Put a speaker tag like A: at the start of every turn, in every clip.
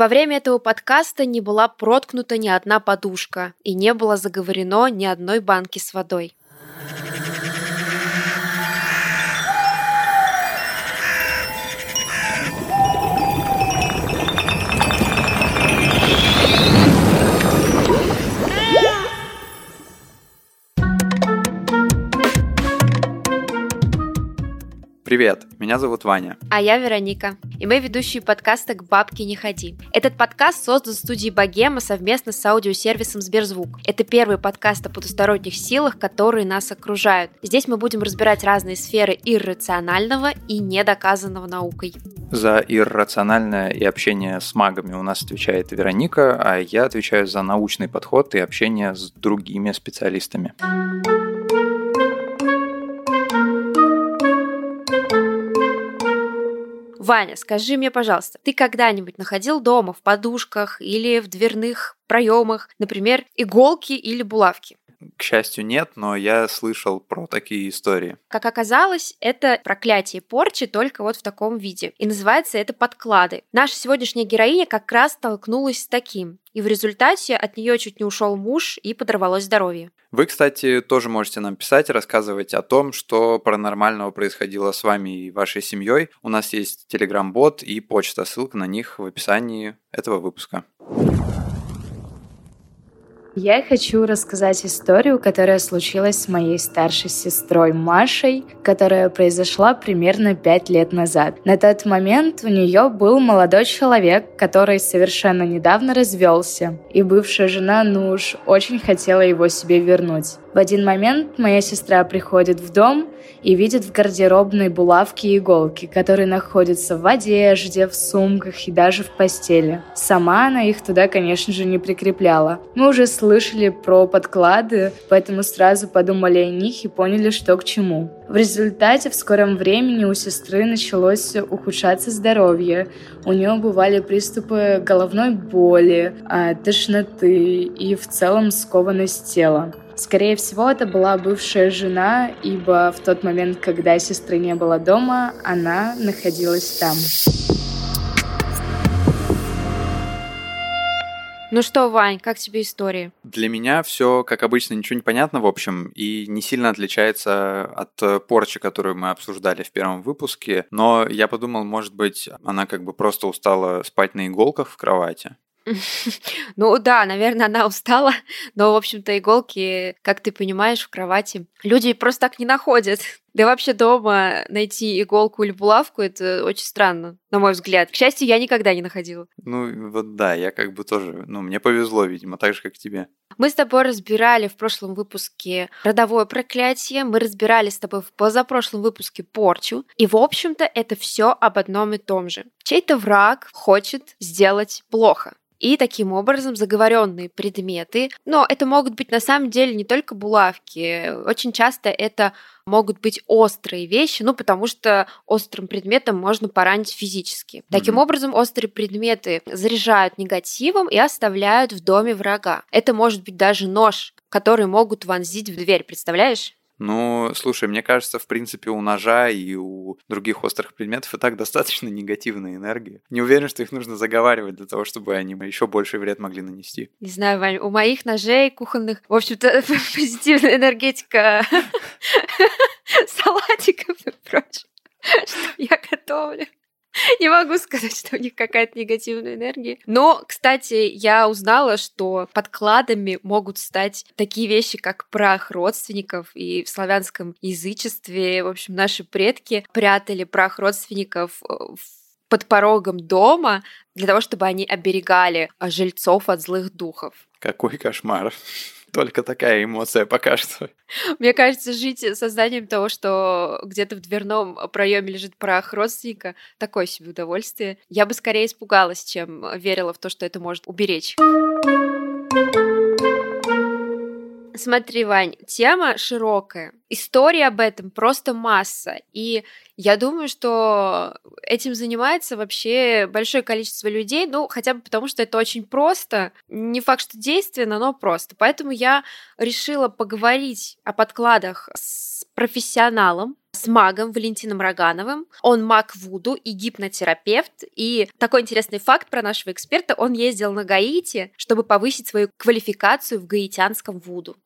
A: Во время этого подкаста не была проткнута ни одна подушка и не было заговорено ни одной банки с водой.
B: Привет, меня зовут Ваня.
A: А я Вероника. И мы ведущие подкаста «К бабке не ходи». Этот подкаст создан студией Богема совместно с аудиосервисом Сберзвук. Это первый подкаст о потусторонних силах, которые нас окружают. Здесь мы будем разбирать разные сферы иррационального и недоказанного наукой.
B: За иррациональное и общение с магами у нас отвечает Вероника, а я отвечаю за научный подход и общение с другими специалистами.
A: Ваня, скажи мне, пожалуйста, ты когда-нибудь находил дома в подушках или в дверных проемах, например, иголки или булавки?
B: К счастью, нет, но я слышал про такие истории.
A: Как оказалось, это проклятие порчи только вот в таком виде. И называется это подклады. Наша сегодняшняя героиня как раз столкнулась с таким. И в результате от нее чуть не ушел муж и подорвалось здоровье.
B: Вы, кстати, тоже можете нам писать, рассказывать о том, что паранормального происходило с вами и вашей семьей. У нас есть телеграм-бот и почта, ссылка на них в описании этого выпуска.
C: Я хочу рассказать историю, которая случилась с моей старшей сестрой Машей, которая произошла примерно пять лет назад. На тот момент у нее был молодой человек, который совершенно недавно развелся, и бывшая жена, ну уж, очень хотела его себе вернуть. В один момент моя сестра приходит в дом и видит в гардеробной булавки и иголки, которые находятся в одежде, в сумках и даже в постели. Сама она их туда, конечно же, не прикрепляла. Мы уже слышали про подклады, поэтому сразу подумали о них и поняли, что к чему. В результате в скором времени у сестры началось ухудшаться здоровье. У нее бывали приступы головной боли, а, тошноты и в целом скованность тела. Скорее всего, это была бывшая жена, ибо в тот момент, когда сестры не было дома, она находилась там.
A: Ну что, Вань, как тебе история?
B: Для меня все, как обычно, ничего не понятно, в общем, и не сильно отличается от порчи, которую мы обсуждали в первом выпуске. Но я подумал, может быть, она как бы просто устала спать на иголках в кровати.
A: Ну да, наверное, она устала, но, в общем-то, иголки, как ты понимаешь, в кровати люди просто так не находят. Да вообще дома найти иголку или булавку – это очень странно, на мой взгляд. К счастью, я никогда не находила.
B: Ну вот да, я как бы тоже, ну мне повезло, видимо, так же, как тебе.
A: Мы с тобой разбирали в прошлом выпуске родовое проклятие, мы разбирали с тобой в позапрошлом выпуске порчу, и, в общем-то, это все об одном и том же. Чей-то враг хочет сделать плохо и таким образом заговоренные предметы. Но это могут быть на самом деле не только булавки. Очень часто это могут быть острые вещи, ну потому что острым предметом можно поранить физически. Mm-hmm. Таким образом, острые предметы заряжают негативом и оставляют в доме врага. Это может быть даже нож, который могут вонзить в дверь, представляешь?
B: Ну, слушай, мне кажется, в принципе, у ножа и у других острых предметов и так достаточно негативной энергии. Не уверен, что их нужно заговаривать для того, чтобы они еще больший вред могли нанести.
A: Не знаю, Вань, у моих ножей кухонных, в общем-то, позитивная энергетика салатиков и прочее, что я готовлю. Не могу сказать, что у них какая-то негативная энергия. Но, кстати, я узнала, что подкладами могут стать такие вещи, как прах родственников. И в славянском язычестве, в общем, наши предки прятали прах родственников э, под порогом дома для того, чтобы они оберегали жильцов от злых духов.
B: Какой кошмар. Только такая эмоция пока что.
A: Мне кажется, жить созданием того, что где-то в дверном проеме лежит прах родственника, такое себе удовольствие. Я бы скорее испугалась, чем верила в то, что это может уберечь. Смотри, Вань, тема широкая. История об этом просто масса. И я думаю, что этим занимается вообще большое количество людей, ну, хотя бы потому, что это очень просто. Не факт, что действенно, но просто. Поэтому я решила поговорить о подкладах с профессионалом, с магом Валентином Рогановым. Он маг Вуду и гипнотерапевт. И такой интересный факт про нашего эксперта. Он ездил на Гаити, чтобы повысить свою квалификацию в гаитянском Вуду.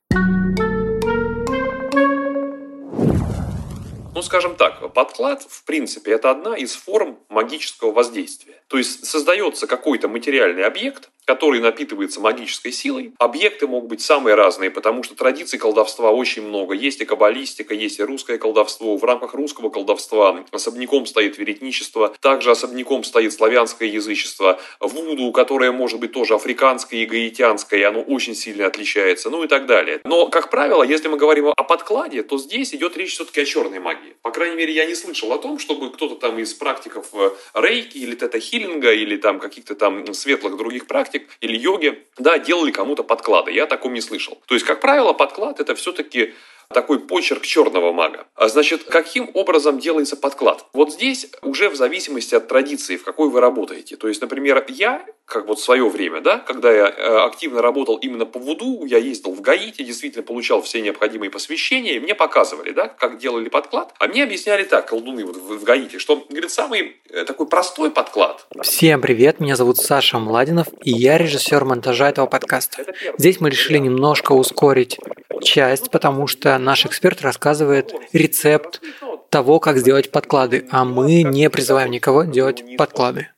D: Ну, скажем так, подклад, в принципе, это одна из форм магического воздействия. То есть создается какой-то материальный объект, который напитывается магической силой. Объекты могут быть самые разные, потому что традиций колдовства очень много. Есть и каббалистика, есть и русское колдовство. В рамках русского колдовства особняком стоит веретничество, также особняком стоит славянское язычество, вуду, которое может быть тоже африканское и гаитянское, оно очень сильно отличается, ну и так далее. Но, как правило, если мы говорим о подкладе, то здесь идет речь все-таки о черной магии. По крайней мере, я не слышал о том, чтобы кто-то там из практиков э, рейки или тета-хиллинга или там каких-то там светлых других практик или йоги, да, делали кому-то подклады. Я о таком не слышал. То есть, как правило, подклад это все-таки такой почерк черного мага. А значит, каким образом делается подклад? Вот здесь уже в зависимости от традиции, в какой вы работаете. То есть, например, я, как вот свое время, да, когда я э, активно работал именно по Вуду, я ездил в Гаити, действительно получал все необходимые посвящения, и мне показывали, да, как делали подклад. А мне объясняли так, колдуны вот в Гаити, что, говорит, самый э, такой простой подклад.
E: Всем привет, меня зовут Саша Младинов, и я режиссер монтажа этого подкаста. Здесь мы решили немножко ускорить часть, потому что наш эксперт рассказывает рецепт того, как сделать подклады, а мы не призываем никого делать подклады.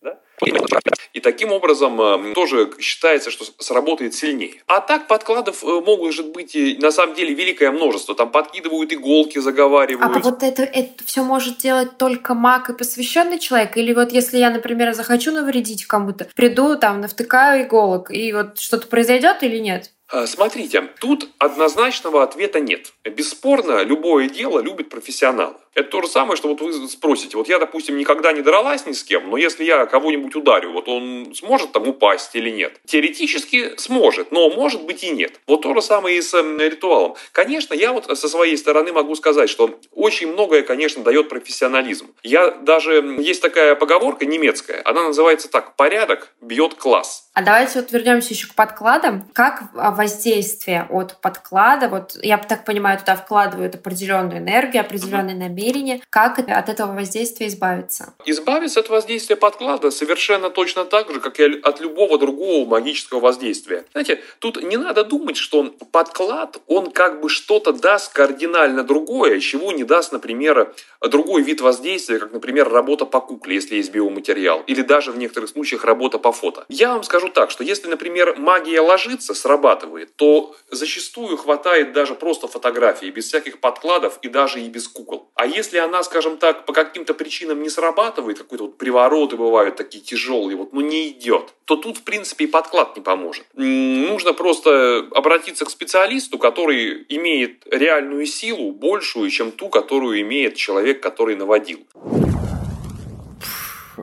D: И таким образом э, тоже считается, что сработает сильнее. А так подкладов э, же быть на самом деле великое множество. Там подкидывают иголки, заговаривают.
A: А вот это, это все может делать только маг и посвященный человек? Или вот если я, например, захочу навредить кому-то, приду, там, навтыкаю иголок, и вот что-то произойдет или нет?
D: А, смотрите, тут однозначного ответа нет. Бесспорно, любое дело любит профессионалы. Это то же самое, что вот вы спросите, вот я, допустим, никогда не дралась ни с кем, но если я кого-нибудь ударю, вот он сможет там упасть или нет? Теоретически сможет, но может быть и нет. Вот то же самое и с эм, ритуалом. Конечно, я вот со своей стороны могу сказать, что очень многое, конечно, дает профессионализм. Я даже, есть такая поговорка немецкая, она называется так, порядок бьет класс.
A: А давайте вот вернемся еще к подкладам. Как воздействие от подклада, вот я так понимаю, туда вкладывают определенную энергию, определенное намерение, намерение, как от этого воздействия избавиться?
D: Избавиться от воздействия подклада совершенно точно так же, как и от любого другого магического воздействия. Знаете, тут не надо думать, что подклад, он как бы что-то даст кардинально другое, чего не даст, например, другой вид воздействия, как, например, работа по кукле, если есть биоматериал, или даже в некоторых случаях работа по фото. Я вам скажу так, что если, например, магия ложится, срабатывает, то зачастую хватает даже просто фотографии, без всяких подкладов и даже и без кукол. А если она, скажем так, по каким-то причинам не срабатывает, какие-то вот привороты бывают такие тяжелые, вот, ну не идет, то тут, в принципе, и подклад не поможет. Нужно просто обратиться к специалисту, который имеет реальную силу, большую, чем ту, которую имеет человек, который наводил.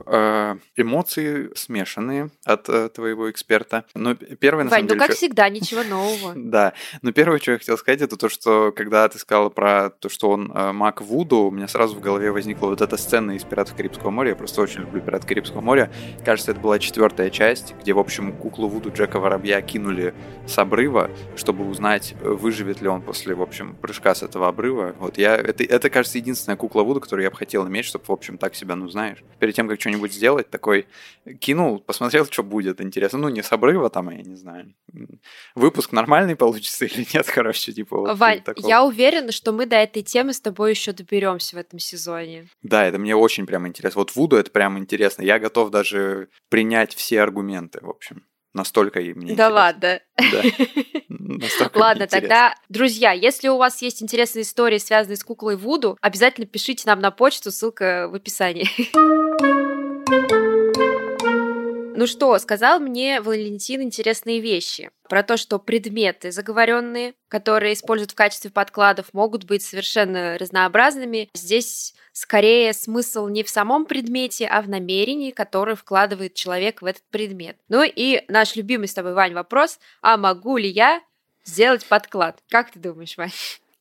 B: Э, эмоции смешанные от э, твоего эксперта. Но первое, на
A: Вань,
B: самом
A: ну
B: деле...
A: как
B: что-
A: всегда, ничего нового.
B: Да, но первое, что я хотел сказать, это то, что когда ты сказала про то, что он э, маг Вуду, у меня сразу в голове возникла вот эта сцена из «Пиратов Карибского моря». Я просто очень люблю «Пиратов Карибского моря». Кажется, это была четвертая часть, где, в общем, куклу Вуду Джека Воробья кинули с обрыва, чтобы узнать, выживет ли он после, в общем, прыжка с этого обрыва. Вот я... Это, это кажется, единственная кукла Вуду, которую я бы хотел иметь, чтобы, в общем, так себя, ну, знаешь, перед тем, как что-нибудь сделать, такой кинул, посмотрел, что будет, интересно. Ну, не с обрыва там, я не знаю. Выпуск нормальный получится или нет, короче, типа вот
A: Вань,
B: такого.
A: я уверена, что мы до этой темы с тобой еще доберемся в этом сезоне.
B: Да, это мне очень прям интересно. Вот Вуду это прям интересно. Я готов даже принять все аргументы, в общем. Настолько и мне
A: Да
B: интересно.
A: ладно.
B: Да. Настолько
A: Ладно, тогда, друзья, если у вас есть интересные истории, связанные с куклой Вуду, обязательно пишите нам на почту, ссылка в описании. Ну что, сказал мне Валентин интересные вещи про то, что предметы заговоренные, которые используют в качестве подкладов, могут быть совершенно разнообразными. Здесь скорее смысл не в самом предмете, а в намерении, которое вкладывает человек в этот предмет. Ну и наш любимый с тобой, Вань, вопрос, а могу ли я сделать подклад? Как ты думаешь, Вань?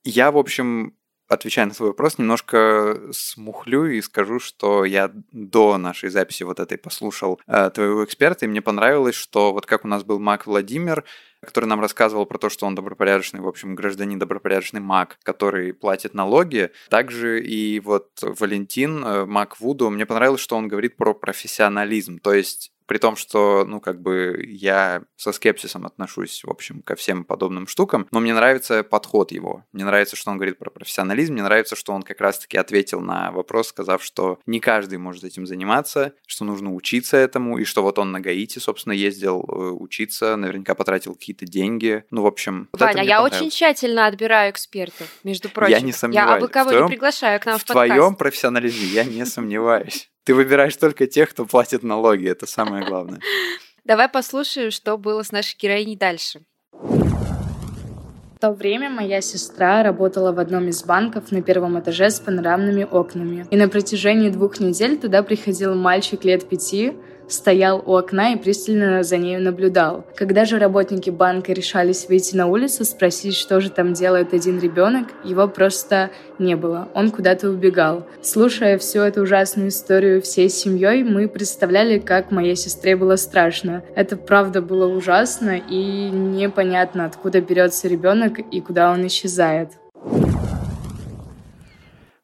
B: Я, в общем, отвечая на свой вопрос, немножко смухлю и скажу, что я до нашей записи вот этой послушал э, твоего эксперта, и мне понравилось, что вот как у нас был Мак Владимир, который нам рассказывал про то, что он добропорядочный, в общем, гражданин, добропорядочный маг, который платит налоги. Также и вот Валентин, э, маг Вуду, мне понравилось, что он говорит про профессионализм. То есть при том, что, ну, как бы я со скепсисом отношусь, в общем, ко всем подобным штукам, но мне нравится подход его. Мне нравится, что он говорит про профессионализм, мне нравится, что он как раз-таки ответил на вопрос, сказав, что не каждый может этим заниматься, что нужно учиться этому, и что вот он на Гаити, собственно, ездил э, учиться, наверняка потратил какие-то деньги. Ну, в общем,
A: вот Ваня, я очень тщательно отбираю экспертов, между прочим.
B: Я не сомневаюсь.
A: Я абы кого твоем, не приглашаю к нам в,
B: в твоем профессионализме я не сомневаюсь. Ты выбираешь только тех, кто платит налоги, это самое главное.
A: Давай послушаем, что было с нашей героиней дальше.
C: В то время моя сестра работала в одном из банков на первом этаже с панорамными окнами. И на протяжении двух недель туда приходил мальчик лет пяти, стоял у окна и пристально за нею наблюдал. Когда же работники банка решались выйти на улицу, спросить, что же там делает один ребенок, его просто не было. Он куда-то убегал. Слушая всю эту ужасную историю всей семьей, мы представляли, как моей сестре было страшно. Это правда было ужасно и непонятно, откуда берется ребенок и куда он исчезает.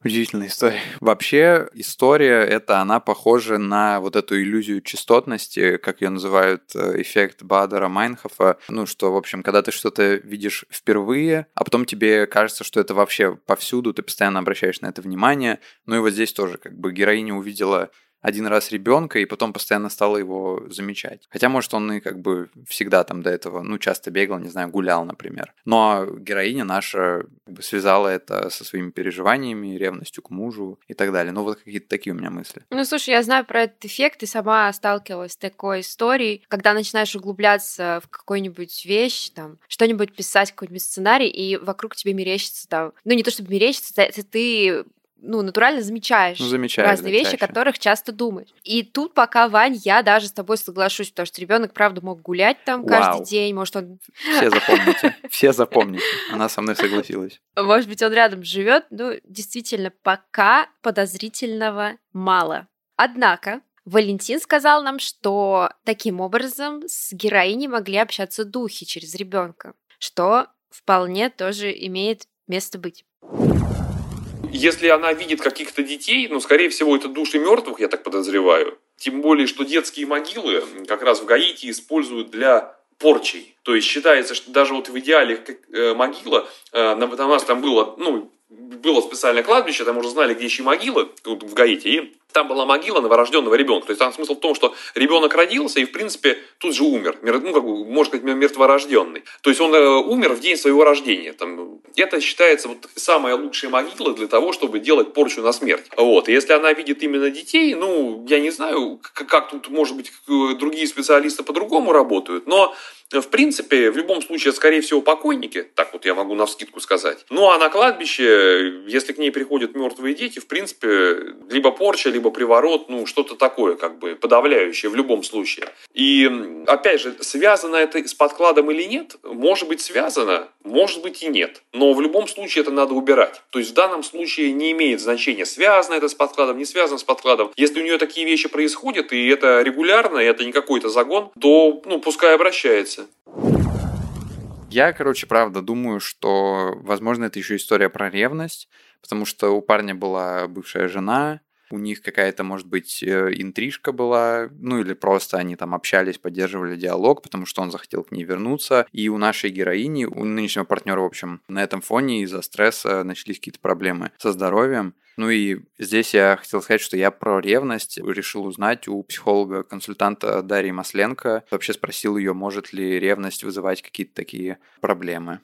B: Удивительная история. Вообще, история эта, она похожа на вот эту иллюзию частотности, как ее называют, э, эффект Бадера Майнхофа. Ну, что, в общем, когда ты что-то видишь впервые, а потом тебе кажется, что это вообще повсюду, ты постоянно обращаешь на это внимание. Ну и вот здесь тоже, как бы, героиня увидела один раз ребенка и потом постоянно стала его замечать. Хотя, может, он и как бы всегда там до этого, ну, часто бегал, не знаю, гулял, например. Но героиня наша как бы связала это со своими переживаниями, ревностью к мужу и так далее. Ну, вот какие-то такие у меня мысли.
A: Ну, слушай, я знаю про этот эффект и сама сталкивалась с такой историей, когда начинаешь углубляться в какую-нибудь вещь, там, что-нибудь писать, какой-нибудь сценарий, и вокруг тебе мерещится там, ну, не то чтобы мерещится, ты ну, натурально замечаешь, ну, замечаешь разные вещи, о которых часто думаешь. И тут пока, Вань, я даже с тобой соглашусь, потому что ребенок, правда, мог гулять там Вау. каждый день, может, он...
B: Все запомните, все запомните. Она со мной согласилась.
A: Может быть, он рядом живет, ну, действительно, пока подозрительного мало. Однако, Валентин сказал нам, что таким образом с героиней могли общаться духи через ребенка, что вполне тоже имеет место быть.
D: Если она видит каких-то детей, ну, скорее всего, это души мертвых, я так подозреваю. Тем более, что детские могилы как раз в Гаити используют для порчей. То есть считается, что даже вот в идеале как, э, могила, э, у нас там было, ну, было специальное кладбище, там уже знали, где еще могилы в Гаити, и там была могила новорожденного ребенка. То есть там смысл в том, что ребенок родился и, в принципе, тут же умер. Ну, как бы, можно сказать, мертворожденный. То есть он э, умер в день своего рождения. Там, это считается вот самая лучшая могила для того, чтобы делать порчу на смерть. Вот. И если она видит именно детей, ну, я не знаю, как, тут, может быть, другие специалисты по-другому работают, но в принципе, в любом случае, скорее всего, покойники, так вот я могу на скидку сказать. Ну а на кладбище, если к ней приходят мертвые дети, в принципе, либо порча, либо приворот, ну что-то такое, как бы подавляющее в любом случае. И опять же, связано это с подкладом или нет, может быть связано, может быть и нет. Но в любом случае это надо убирать. То есть в данном случае не имеет значения, связано это с подкладом, не связано с подкладом. Если у нее такие вещи происходят, и это регулярно, и это не какой-то загон, то ну, пускай обращается.
B: Я, короче, правда думаю, что, возможно, это еще история про ревность, потому что у парня была бывшая жена, у них какая-то, может быть, э, интрижка была, ну или просто они там общались, поддерживали диалог, потому что он захотел к ней вернуться. И у нашей героини, у нынешнего партнера, в общем, на этом фоне из-за стресса начались какие-то проблемы со здоровьем. Ну и здесь я хотел сказать, что я про ревность решил узнать у психолога-консультанта Дарьи Масленко. Вообще спросил ее, может ли ревность вызывать какие-то такие проблемы.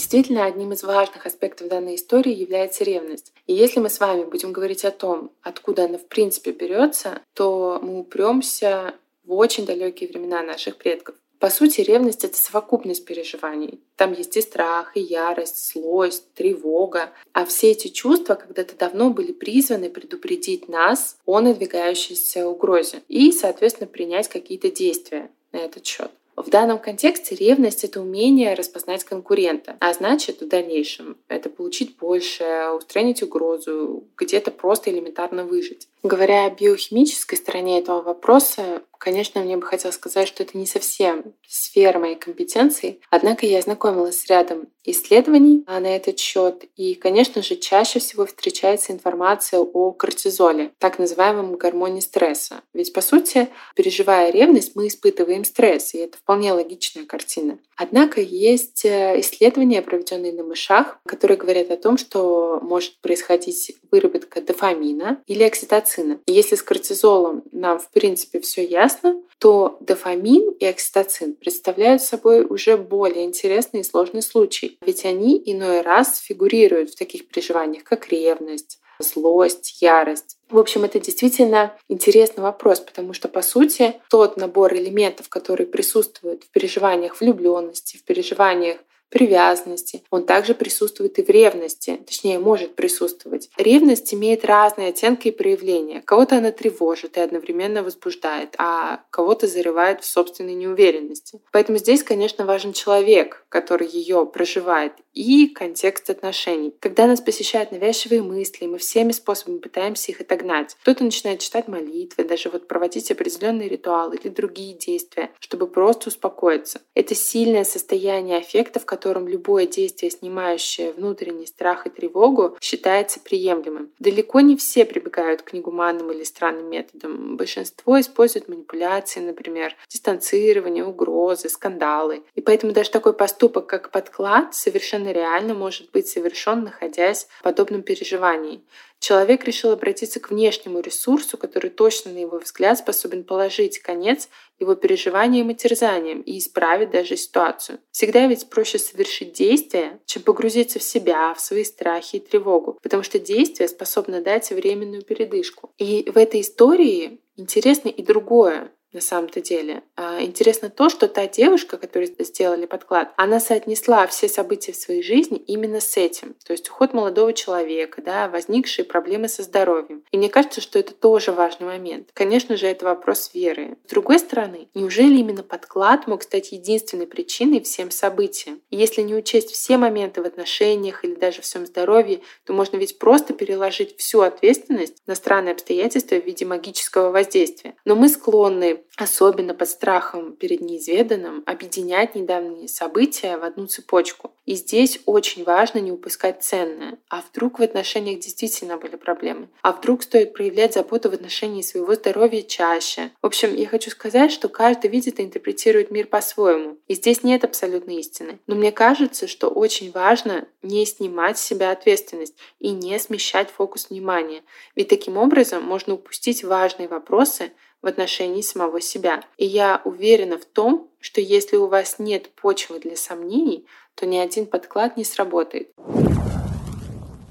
F: Действительно, одним из важных аспектов данной истории является ревность. И если мы с вами будем говорить о том, откуда она в принципе берется, то мы упремся в очень далекие времена наших предков. По сути, ревность — это совокупность переживаний. Там есть и страх, и ярость, злость, тревога. А все эти чувства когда-то давно были призваны предупредить нас о надвигающейся угрозе и, соответственно, принять какие-то действия на этот счет. В данном контексте ревность — это умение распознать конкурента, а значит, в дальнейшем это получить больше, устранить угрозу, где-то просто элементарно выжить. Говоря о биохимической стороне этого вопроса, конечно, мне бы хотелось сказать, что это не совсем сфера моей компетенции, однако я ознакомилась с рядом исследований на этот счет, и, конечно же, чаще всего встречается информация о кортизоле, так называемом гормоне стресса. Ведь, по сути, переживая ревность, мы испытываем стресс, и это вполне логичная картина. Однако есть э, исследования, проведенные на мышах, которые говорят о том, что может происходить выработка дофамина или окситоцина. И если с кортизолом нам, в принципе, все ясно, то дофамин и окситоцин представляют собой уже более интересный и сложный случай, ведь они иной раз фигурируют в таких переживаниях, как ревность, злость, ярость. В общем, это действительно интересный вопрос, потому что, по сути, тот набор элементов, которые присутствуют в переживаниях влюбленности, в переживаниях привязанности. Он также присутствует и в ревности, точнее, может присутствовать. Ревность имеет разные оттенки и проявления. Кого-то она тревожит и одновременно возбуждает, а кого-то зарывает в собственной неуверенности. Поэтому здесь, конечно, важен человек, который ее проживает, и контекст отношений. Когда нас посещают навязчивые мысли, мы всеми способами пытаемся их отогнать. Кто-то начинает читать молитвы, даже вот проводить определенные ритуалы или другие действия, чтобы просто успокоиться. Это сильное состояние аффектов, котором любое действие, снимающее внутренний страх и тревогу, считается приемлемым. Далеко не все прибегают к негуманным или странным методам. Большинство используют манипуляции, например, дистанцирование, угрозы, скандалы. И поэтому даже такой поступок, как подклад, совершенно реально может быть совершен, находясь в подобном переживании. Человек решил обратиться к внешнему ресурсу, который точно, на его взгляд, способен положить конец его переживаниям и терзаниям и исправить даже ситуацию. Всегда ведь проще совершить действие, чем погрузиться в себя, в свои страхи и тревогу, потому что действие способно дать временную передышку. И в этой истории интересно и другое на самом-то деле. А, интересно то, что та девушка, которой сделали подклад, она соотнесла все события в своей жизни именно с этим. То есть уход молодого человека, да, возникшие проблемы со здоровьем. И мне кажется, что это тоже важный момент. Конечно же, это вопрос веры. С другой стороны, неужели именно подклад мог стать единственной причиной всем событиям? И если не учесть все моменты в отношениях или даже в своем здоровье, то можно ведь просто переложить всю ответственность на странные обстоятельства в виде магического воздействия. Но мы склонны особенно под страхом перед неизведанным, объединять недавние события в одну цепочку. И здесь очень важно не упускать ценное. А вдруг в отношениях действительно были проблемы? А вдруг стоит проявлять заботу в отношении своего здоровья чаще? В общем, я хочу сказать, что каждый видит и интерпретирует мир по-своему. И здесь нет абсолютной истины. Но мне кажется, что очень важно не снимать с себя ответственность и не смещать фокус внимания. Ведь таким образом можно упустить важные вопросы, в отношении самого себя. И я уверена в том, что если у вас нет почвы для сомнений, то ни один подклад не сработает.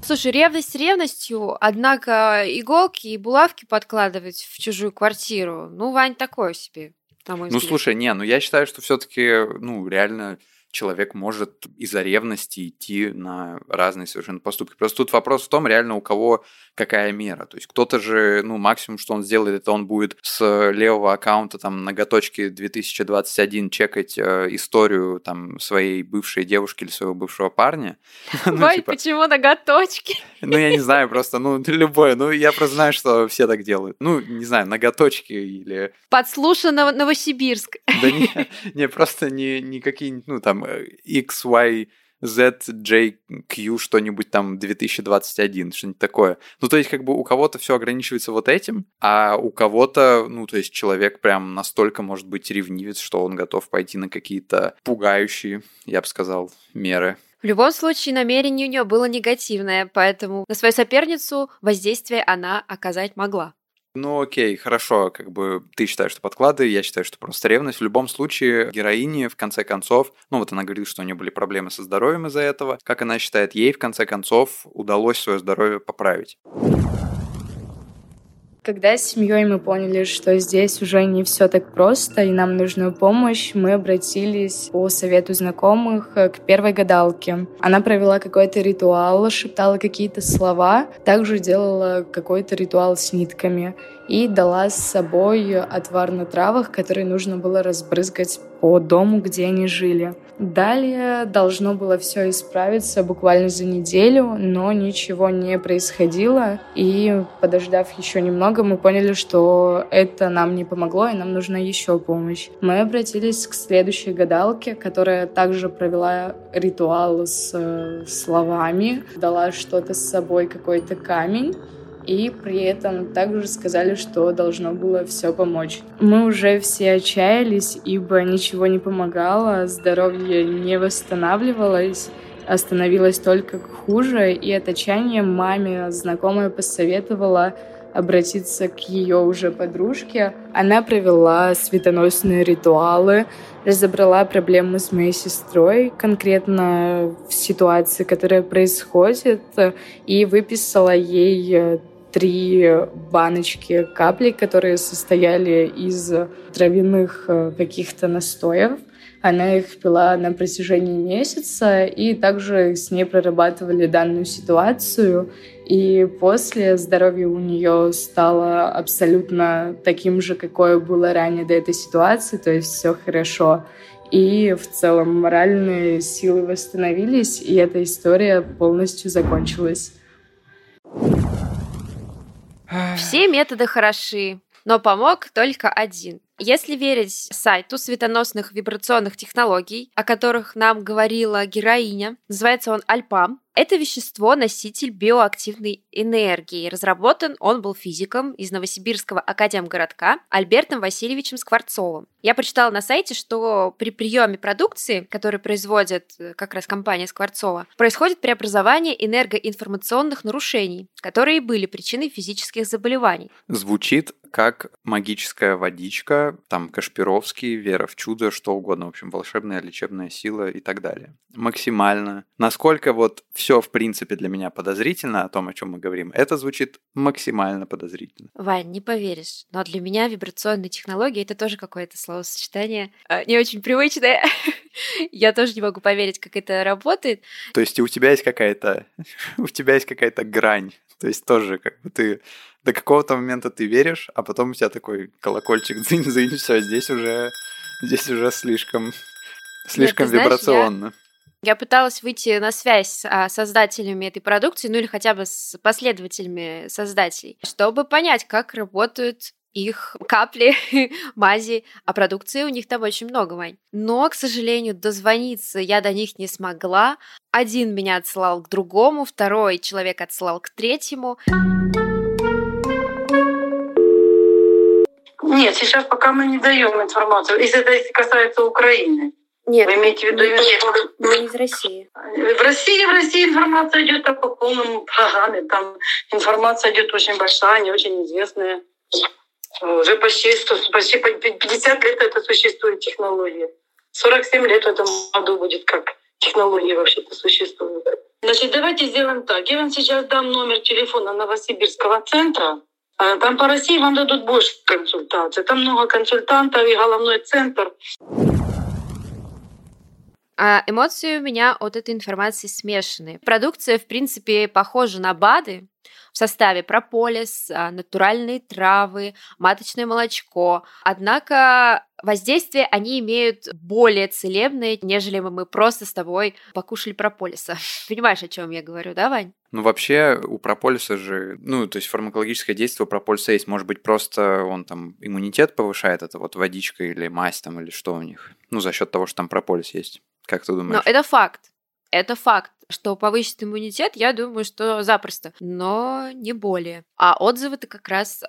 A: Слушай, ревность ревностью, однако иголки и булавки подкладывать в чужую квартиру, ну, Вань, такое себе. На мой
B: ну,
A: взгляд.
B: слушай, не, ну я считаю, что все-таки, ну, реально человек может из-за ревности идти на разные совершенно поступки. Просто тут вопрос в том, реально у кого какая мера. То есть кто-то же, ну, максимум, что он сделает, это он будет с левого аккаунта там ноготочки 2021 чекать э, историю там своей бывшей девушки или своего бывшего парня.
A: Ну, Вань, типа почему ноготочки?
B: Ну, я не знаю, просто, ну, любое. Ну, я просто знаю, что все так делают. Ну, не знаю, ноготочки или...
A: Подслушано Новосибирск.
B: Да не, не просто не, не какие-нибудь, ну, там, X, Y, ZJQ что-нибудь там 2021, что-нибудь такое. Ну, то есть, как бы у кого-то все ограничивается вот этим, а у кого-то, ну, то есть, человек прям настолько может быть ревнивец, что он готов пойти на какие-то пугающие, я бы сказал, меры.
A: В любом случае, намерение у нее было негативное, поэтому на свою соперницу воздействие она оказать могла.
B: Ну окей, хорошо, как бы ты считаешь, что подклады, я считаю, что просто ревность. В любом случае, героине, в конце концов, ну вот она говорит, что у нее были проблемы со здоровьем из-за этого. Как она считает, ей в конце концов удалось свое здоровье поправить.
C: Когда с семьей мы поняли, что здесь уже не все так просто, и нам нужна помощь, мы обратились по совету знакомых к первой гадалке. Она провела какой-то ритуал, шептала какие-то слова, также делала какой-то ритуал с нитками. И дала с собой отвар на травах, который нужно было разбрызгать по дому, где они жили. Далее должно было все исправиться буквально за неделю, но ничего не происходило. И подождав еще немного, мы поняли, что это нам не помогло, и нам нужна еще помощь. Мы обратились к следующей гадалке, которая также провела ритуал с э, словами, дала что-то с собой, какой-то камень и при этом также сказали, что должно было все помочь. Мы уже все отчаялись, ибо ничего не помогало, здоровье не восстанавливалось, остановилось только хуже, и от отчаяния маме знакомая посоветовала обратиться к ее уже подружке. Она провела светоносные ритуалы, разобрала проблемы с моей сестрой, конкретно в ситуации, которая происходит, и выписала ей три баночки каплей, которые состояли из травяных э, каких-то настоев. Она их пила на протяжении месяца, и также с ней прорабатывали данную ситуацию. И после здоровье у нее стало абсолютно таким же, какое было ранее до этой ситуации, то есть все хорошо. И в целом моральные силы восстановились, и эта история полностью закончилась.
A: Все методы хороши, но помог только один. Если верить сайту светоносных вибрационных технологий, о которых нам говорила героиня, называется он Альпам, это вещество – носитель биоактивной энергии. Разработан он был физиком из Новосибирского академгородка Альбертом Васильевичем Скворцовым. Я прочитала на сайте, что при приеме продукции, который производит э, как раз компания Скворцова, происходит преобразование энергоинформационных нарушений, которые были причиной физических заболеваний.
B: Звучит как магическая водичка, там Кашпировский, вера в чудо, что угодно, в общем, волшебная лечебная сила и так далее. Максимально. Насколько вот все, в принципе, для меня подозрительно о том, о чем мы говорим, это звучит максимально подозрительно.
A: Вань, не поверишь, но для меня вибрационные технологии это тоже какое-то словосочетание э, не очень привычное. Я тоже не могу поверить, как это работает.
B: То есть у тебя есть какая-то, у тебя есть какая-то грань. То есть тоже как бы ты до какого-то момента ты веришь, а потом у тебя такой колокольчик дзынь-дзынь, все, здесь уже, здесь уже слишком, слишком Нет, вибрационно. Знаешь, я
A: я пыталась выйти на связь с а, создателями этой продукции, ну или хотя бы с последователями создателей, чтобы понять, как работают их капли, мази, а продукции у них там очень много, Вань. Но, к сожалению, дозвониться я до них не смогла. Один меня отсылал к другому, второй человек отсылал к третьему.
G: Нет, сейчас пока мы не даем информацию, если это касается Украины.
A: Нет.
G: Вы имеете в виду
A: Нет, мы из России.
G: В России, в России информация идет по полному программе. Там информация идет очень большая, не очень известная. Уже почти, 100, почти 50 лет это существует технология. 47 лет в этом году будет как технология вообще-то существует. Значит, давайте сделаем так. Я вам сейчас дам номер телефона Новосибирского центра. А там по России вам дадут больше консультаций. Там много консультантов и головной центр.
A: А эмоции у меня от этой информации смешанные. Продукция, в принципе, похожа на БАДы, в составе прополис, а, натуральные травы, маточное молочко. Однако воздействие они имеют более целебное, нежели мы просто с тобой покушали прополиса. Понимаешь, о чем я говорю, да, Вань?
B: Ну, вообще, у прополиса же, ну, то есть фармакологическое действие у прополиса есть. Может быть, просто он там иммунитет повышает, это вот водичка или мазь там, или что у них. Ну, за счет того, что там прополис есть. Как ты думаешь?
A: Но это факт. Это факт, что повысит иммунитет, я думаю, что запросто, но не более. А отзывы-то как раз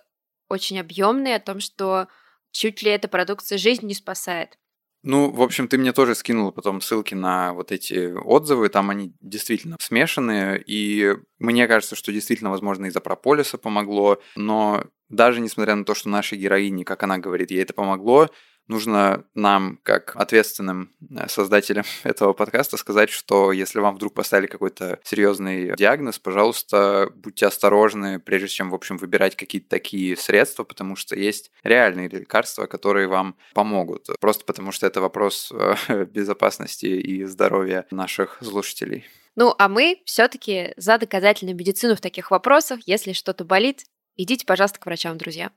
A: очень объемные о том, что чуть ли эта продукция жизнь не спасает.
B: Ну, в общем, ты мне тоже скинул потом ссылки на вот эти отзывы, там они действительно смешанные, и мне кажется, что действительно, возможно, из-за прополиса помогло, но даже несмотря на то, что нашей героине, как она говорит, ей это помогло, нужно нам, как ответственным э, создателям этого подкаста, сказать, что если вам вдруг поставили какой-то серьезный диагноз, пожалуйста, будьте осторожны, прежде чем, в общем, выбирать какие-то такие средства, потому что есть реальные лекарства, которые вам помогут. Просто потому что это вопрос э, безопасности и здоровья наших слушателей.
A: Ну, а мы все-таки за доказательную медицину в таких вопросах. Если что-то болит, Идите, пожалуйста, к врачам, друзья.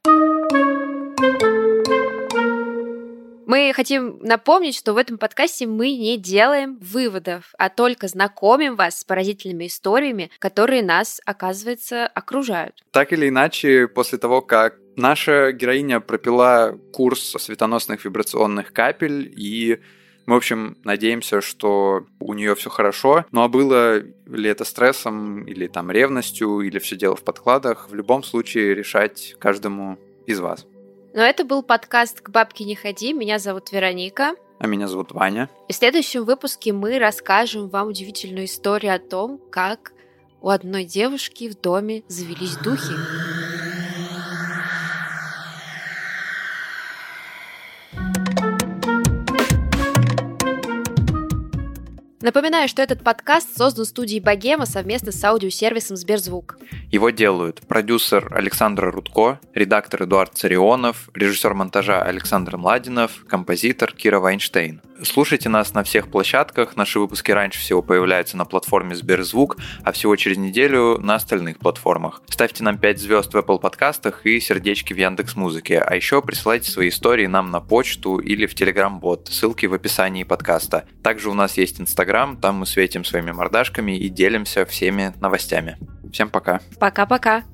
A: Мы хотим напомнить, что в этом подкасте мы не делаем выводов, а только знакомим вас с поразительными историями, которые нас, оказывается, окружают.
B: Так или иначе, после того, как наша героиня пропила курс светоносных вибрационных капель и мы, в общем, надеемся, что у нее все хорошо. Ну а было ли это стрессом или там ревностью, или все дело в подкладах, в любом случае решать каждому из вас.
A: Но это был подкаст «К бабке не ходи». Меня зовут Вероника.
B: А меня зовут Ваня.
A: И в следующем выпуске мы расскажем вам удивительную историю о том, как у одной девушки в доме завелись духи. Напоминаю, что этот подкаст создан студией Богема совместно с аудиосервисом Сберзвук.
B: Его делают продюсер Александр Рудко, редактор Эдуард Царионов, режиссер монтажа Александр Младинов, композитор Кира Вайнштейн. Слушайте нас на всех площадках. Наши выпуски раньше всего появляются на платформе Сберзвук, а всего через неделю на остальных платформах. Ставьте нам 5 звезд в Apple подкастах и сердечки в Яндекс Музыке. А еще присылайте свои истории нам на почту или в Telegram-бот. Ссылки в описании подкаста. Также у нас есть Инстаграм, там мы светим своими мордашками и делимся всеми новостями. Всем пока.
A: Пока-пока.